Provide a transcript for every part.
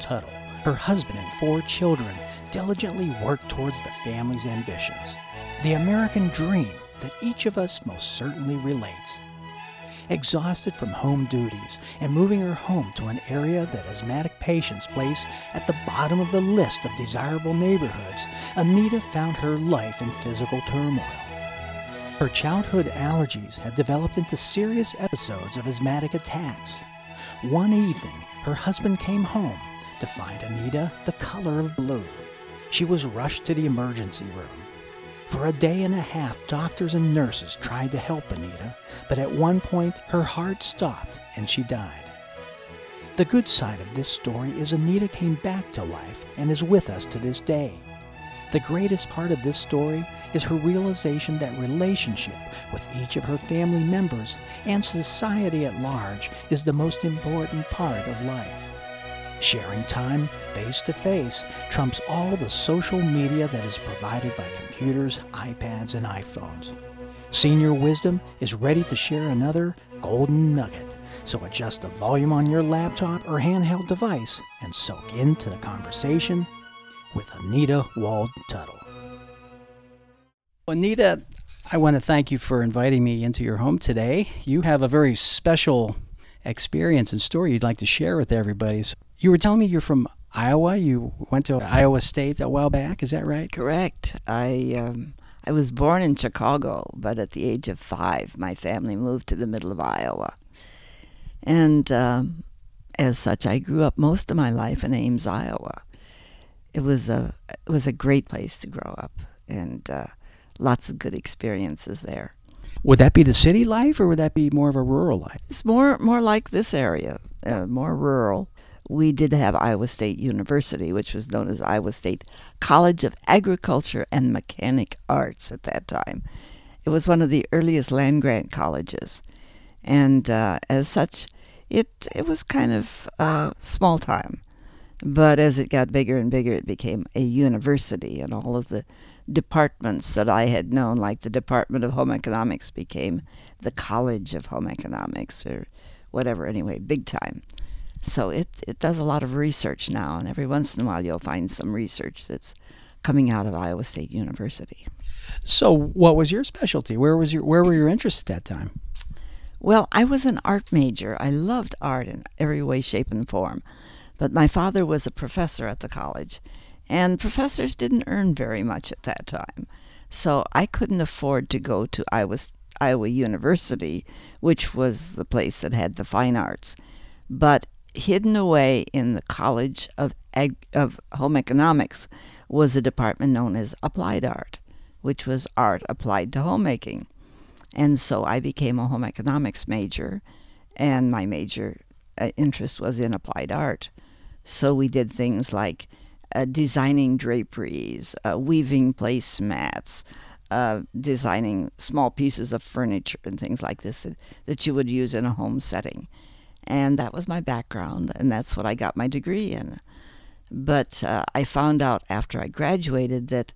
Tuttle, her husband, and four children diligently worked towards the family's ambitions. The American dream that each of us most certainly relates. Exhausted from home duties and moving her home to an area that asthmatic patients place at the bottom of the list of desirable neighborhoods, Anita found her life in physical turmoil. Her childhood allergies had developed into serious episodes of asthmatic attacks. One evening, her husband came home to find Anita the color of blue. She was rushed to the emergency room. For a day and a half, doctors and nurses tried to help Anita, but at one point her heart stopped and she died. The good side of this story is Anita came back to life and is with us to this day. The greatest part of this story is her realization that relationship with each of her family members and society at large is the most important part of life. Sharing time face to face trumps all the social media that is provided by computers, iPads, and iPhones. Senior Wisdom is ready to share another golden nugget, so adjust the volume on your laptop or handheld device and soak into the conversation with Anita Wald Tuttle. Anita, I want to thank you for inviting me into your home today. You have a very special experience and story you'd like to share with everybody. So you were telling me you're from Iowa. You went to Iowa State a while back. Is that right? Correct. I um, I was born in Chicago, but at the age of five, my family moved to the middle of Iowa, and um, as such, I grew up most of my life in Ames, Iowa. It was a it was a great place to grow up, and uh, lots of good experiences there. Would that be the city life, or would that be more of a rural life? It's more more like this area, uh, more rural. We did have Iowa State University, which was known as Iowa State College of Agriculture and Mechanic Arts at that time. It was one of the earliest land grant colleges, and uh, as such, it it was kind of uh, small time. But as it got bigger and bigger, it became a university, and all of the departments that I had known, like the Department of Home Economics, became the College of Home Economics or whatever, anyway, big time. So it, it does a lot of research now, and every once in a while you'll find some research that's coming out of Iowa State University. So, what was your specialty? Where was your where were your interests at that time? Well, I was an art major. I loved art in every way, shape, and form. But my father was a professor at the college, and professors didn't earn very much at that time. So I couldn't afford to go to Iowa, Iowa University, which was the place that had the fine arts. But hidden away in the College of, Ag- of Home Economics was a department known as Applied Art, which was art applied to homemaking. And so I became a home economics major, and my major uh, interest was in applied art. So we did things like uh, designing draperies, uh, weaving placemats, uh, designing small pieces of furniture and things like this that, that you would use in a home setting. And that was my background, and that's what I got my degree in. But uh, I found out after I graduated that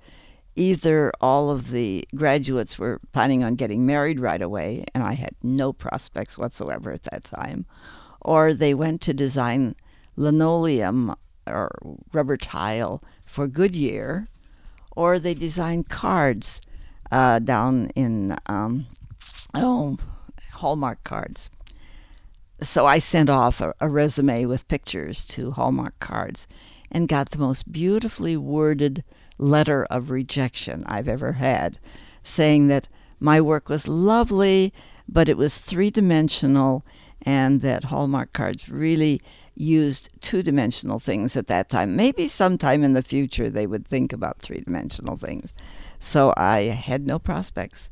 either all of the graduates were planning on getting married right away, and I had no prospects whatsoever at that time, or they went to design linoleum or rubber tile for Goodyear, or they designed cards uh, down in um, oh Hallmark cards. So I sent off a, a resume with pictures to Hallmark cards and got the most beautifully worded letter of rejection I've ever had, saying that my work was lovely, but it was three dimensional, and that Hallmark cards really used two dimensional things at that time. Maybe sometime in the future they would think about three dimensional things. So I had no prospects.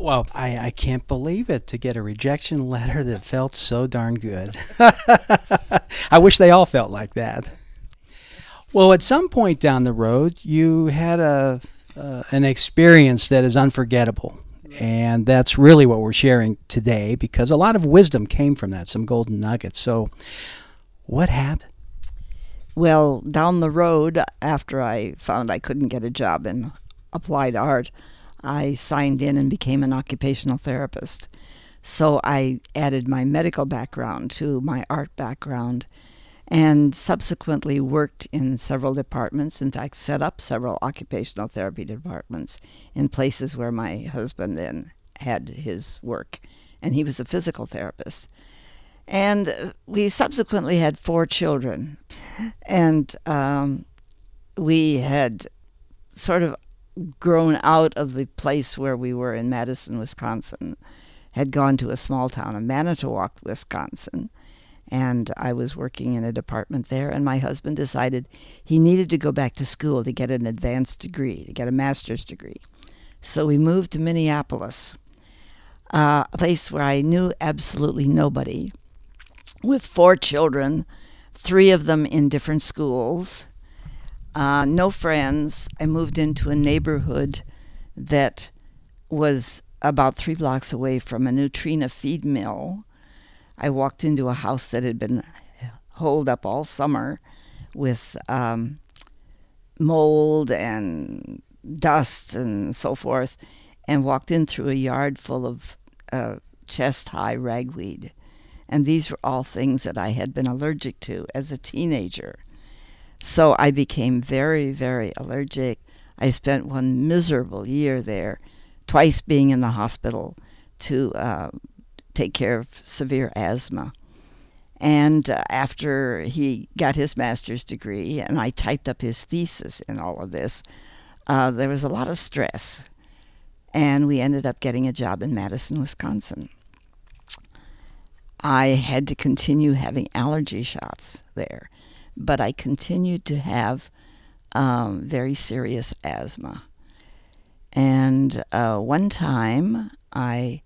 Well, I, I can't believe it to get a rejection letter that felt so darn good. I wish they all felt like that. Well, at some point down the road, you had a uh, an experience that is unforgettable. And that's really what we're sharing today because a lot of wisdom came from that, some golden nuggets. So, what happened? Well, down the road, after I found I couldn't get a job in applied art, I signed in and became an occupational therapist. So I added my medical background to my art background. and subsequently worked in several departments. In fact, set up several occupational therapy departments in places where my husband then had his work, and he was a physical therapist. And we subsequently had four children, and um, we had sort of grown out of the place where we were in Madison, Wisconsin, had gone to a small town of Manitowoc, Wisconsin, and I was working in a department there. And my husband decided he needed to go back to school to get an advanced degree, to get a master's degree. So we moved to Minneapolis, uh, a place where I knew absolutely nobody, with four children, three of them in different schools, uh, no friends. I moved into a neighborhood that was about three blocks away from a Nutrena feed mill I walked into a house that had been holed up all summer with um, mold and dust and so forth, and walked in through a yard full of uh, chest high ragweed. And these were all things that I had been allergic to as a teenager. So I became very, very allergic. I spent one miserable year there, twice being in the hospital to uh, take care of severe asthma. And uh, after he got his master's degree, and I typed up his thesis in all of this, uh, there was a lot of stress. And we ended up getting a job in Madison, Wisconsin. I had to continue having allergy shots there, but I continued to have um, very serious asthma. And uh, one time I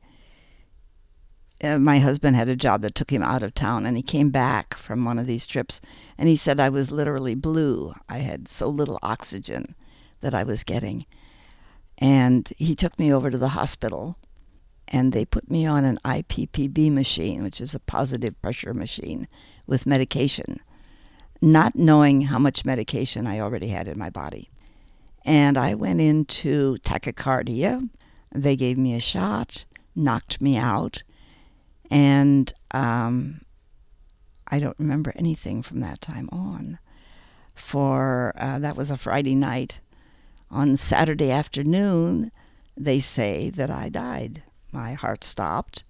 uh, my husband had a job that took him out of town, and he came back from one of these trips, and he said I was literally blue. I had so little oxygen that I was getting. And he took me over to the hospital, and they put me on an IPPB machine, which is a positive pressure machine with medication, not knowing how much medication I already had in my body. And I went into tachycardia. They gave me a shot, knocked me out and um, I don't remember anything from that time on. For uh, that was a Friday night. On Saturday afternoon, they say that I died. My heart stopped,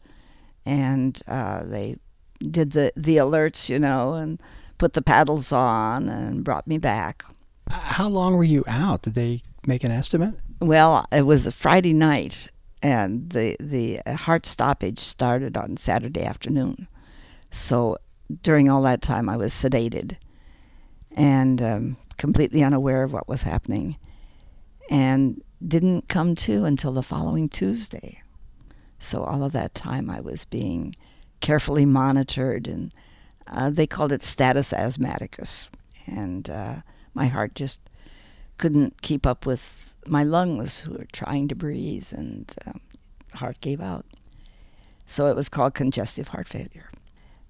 and uh, they did the, the alerts, you know, and put the paddles on and brought me back. How long were you out? Did they make an estimate? Well, it was a Friday night, and the the heart stoppage started on Saturday afternoon. So during all that time, I was sedated and um, completely unaware of what was happening, and didn't come to until the following Tuesday. So all of that time, I was being carefully monitored, and uh, they called it status asthmaticus, and uh, my heart just couldn't keep up with my lungs who were trying to breathe, and um, heart gave out. So it was called congestive heart failure.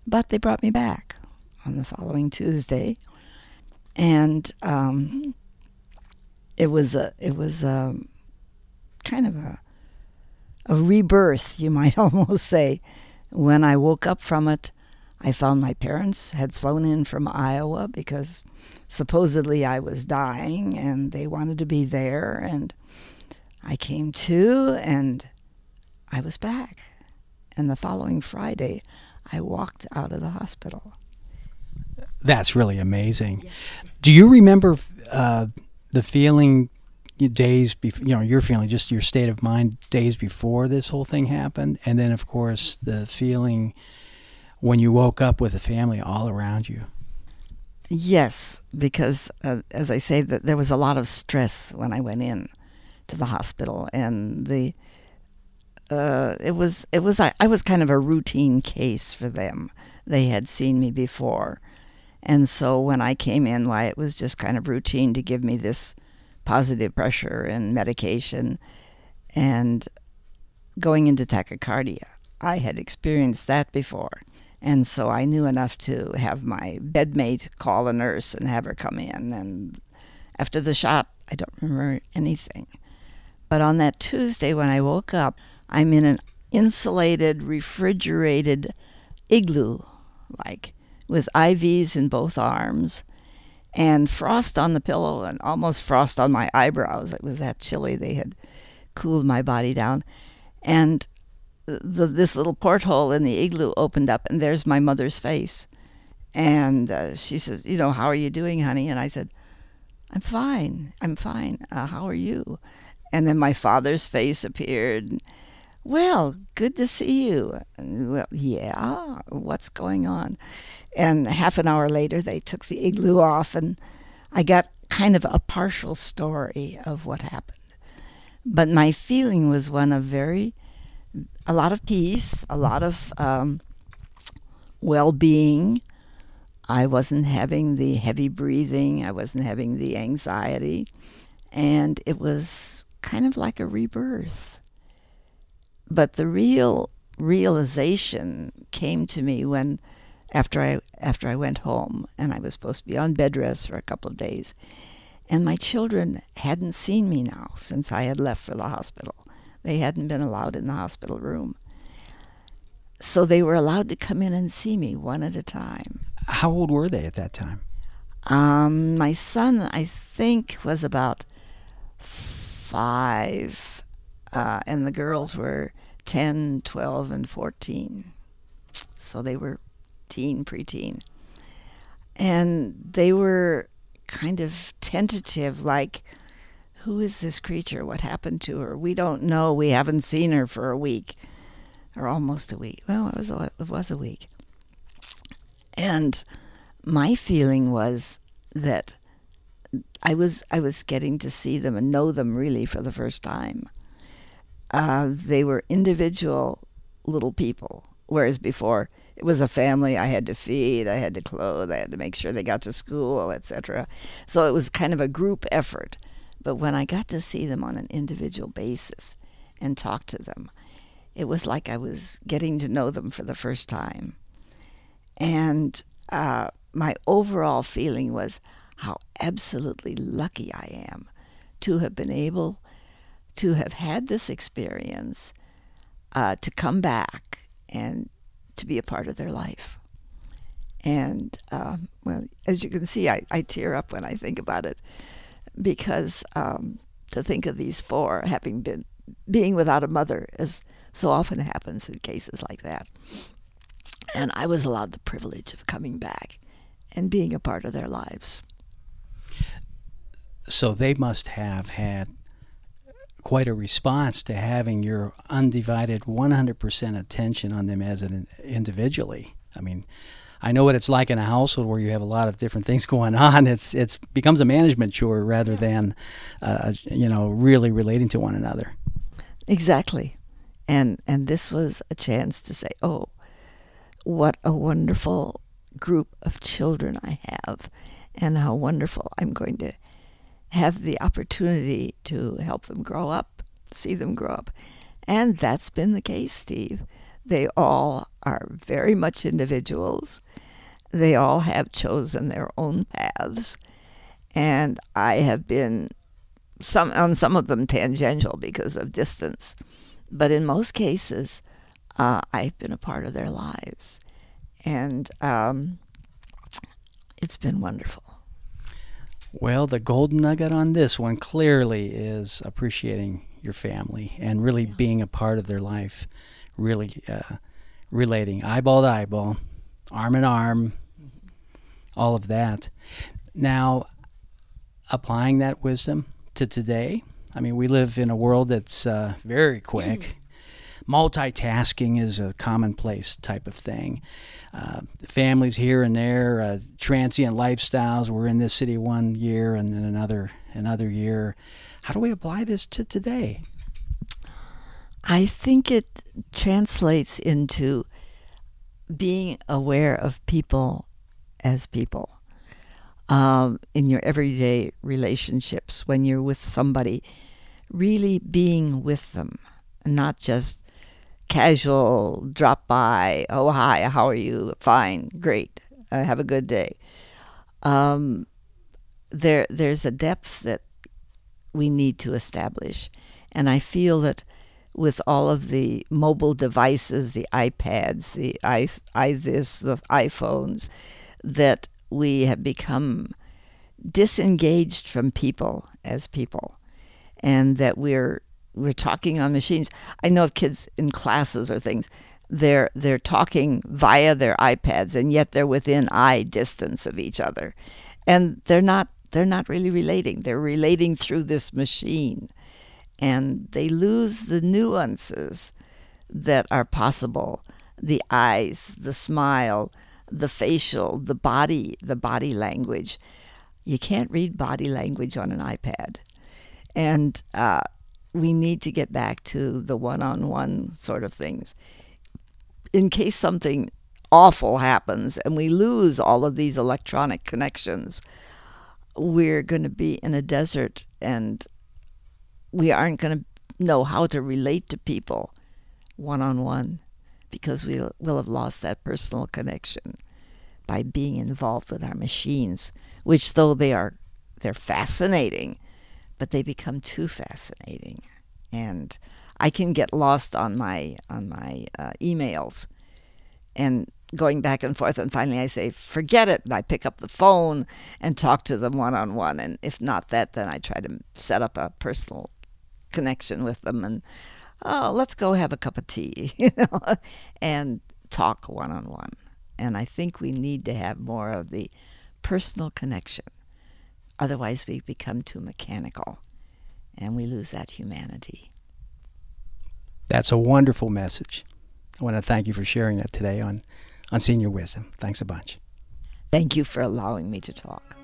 But they brought me back on the following Tuesday, and um, it was a it was a kind of a a rebirth, you might almost say. When I woke up from it, I found my parents had flown in from Iowa because supposedly I was dying and they wanted to be there. And I came to and I was back. And the following Friday, I walked out of the hospital. That's really amazing. Do you remember uh, the feeling days before, you know, your feeling, just your state of mind days before this whole thing happened? And then, of course, the feeling when you woke up with a family all around you? Yes, because uh, as I say, that there was a lot of stress when I went in to the hospital, and the uh, it was it was I, I was kind of a routine case for them. They had seen me before, and so when I came in, why it was just kind of routine to give me this positive pressure and medication, and going into tachycardia. I had experienced that before and so I knew enough to have my bedmate call a nurse and have her come in. And after the shot, I don't remember anything. But on that Tuesday when I woke up, I'm in an insulated, refrigerated igloo like with IVs in both arms and frost on the pillow and almost frost on my eyebrows. It was that chilly. They had cooled my body down. And the, this little porthole in the igloo opened up, and there's my mother's face. And uh, she says, You know, how are you doing, honey? And I said, I'm fine. I'm fine. Uh, how are you? And then my father's face appeared. Well, good to see you. Well, yeah, what's going on? And half an hour later, they took the igloo off, and I got kind of a partial story of what happened. But my feeling was one of very, a lot of peace, a lot of um, well being. I wasn't having the heavy breathing, I wasn't having the anxiety, and it was kind of like a rebirth. But the real realization came to me when after I after I went home and I was supposed to be on bed rest for a couple of days. And my children hadn't seen me now since I had left for the hospital. They hadn't been allowed in the hospital room. So they were allowed to come in and see me one at a time. How old were they at that time? Um, my son, I think, was about five, uh, and the girls were 10, 12, and 14. So they were teen, preteen. And they were kind of tentative, like, who is this creature? What happened to her? We don't know. We haven't seen her for a week or almost a week. Well, it was a, it was a week. And my feeling was that I was I was getting to see them and know them really for the first time. Uh, they were individual little people, whereas before it was a family I had to feed, I had to clothe, I had to make sure they got to school, etc. So it was kind of a group effort. But when I got to see them on an individual basis and talk to them, it was like I was getting to know them for the first time. And uh, my overall feeling was how absolutely lucky I am to have been able to have had this experience, uh, to come back and to be a part of their life. And um, well, as you can see, I, I tear up when I think about it because um, to think of these four having been being without a mother, as so often happens in cases like that. And I was allowed the privilege of coming back and being a part of their lives. So they must have had quite a response to having your undivided 100% attention on them as an individually. I mean, I know what it's like in a household where you have a lot of different things going on. It's it's becomes a management chore rather than, uh, you know, really relating to one another. Exactly, and and this was a chance to say, oh, what a wonderful group of children I have, and how wonderful I'm going to have the opportunity to help them grow up, see them grow up. And that's been the case, Steve. They all are very much individuals. They all have chosen their own paths. And I have been some on some of them tangential because of distance. But in most cases, uh, I've been a part of their lives. And um, it's been wonderful. Well, the golden nugget on this one clearly is appreciating your family and really yeah. being a part of their life, really uh, relating eyeball to eyeball, arm in arm. All of that. Now, applying that wisdom to today, I mean, we live in a world that's uh, very quick multitasking is a commonplace type of thing. Uh, families here and there, uh, transient lifestyles. We're in this city one year and then another another year. How do we apply this to today? I think it translates into being aware of people as people. Um, in your everyday relationships, when you're with somebody, really being with them, not just casual drop by. Oh, hi, how are you? Fine, great. Uh, have a good day. Um, there, there's a depth that we need to establish, and I feel that with all of the mobile devices, the iPads, the i, I this, the iPhones, that we have become disengaged from people as people, and that we're we're talking on machines. I know of kids in classes or things. They're they're talking via their iPads, and yet they're within eye distance of each other, and they're not they're not really relating. They're relating through this machine and they lose the nuances that are possible the eyes, the smile, the facial, the body, the body language. You can't read body language on an iPad. And uh, we need to get back to the one on one sort of things. In case something awful happens and we lose all of these electronic connections, we're going to be in a desert and we aren't going to know how to relate to people one on one because we will have lost that personal connection by being involved with our machines, which though they are they're fascinating, but they become too fascinating, and I can get lost on my on my uh, emails, and going back and forth, and finally I say, forget it, and I pick up the phone and talk to them one on one, and if not that, then I try to set up a personal connection with them and oh let's go have a cup of tea you know and talk one on one and i think we need to have more of the personal connection. Otherwise we become too mechanical and we lose that humanity. That's a wonderful message. I want to thank you for sharing that today on on senior wisdom. Thanks a bunch. Thank you for allowing me to talk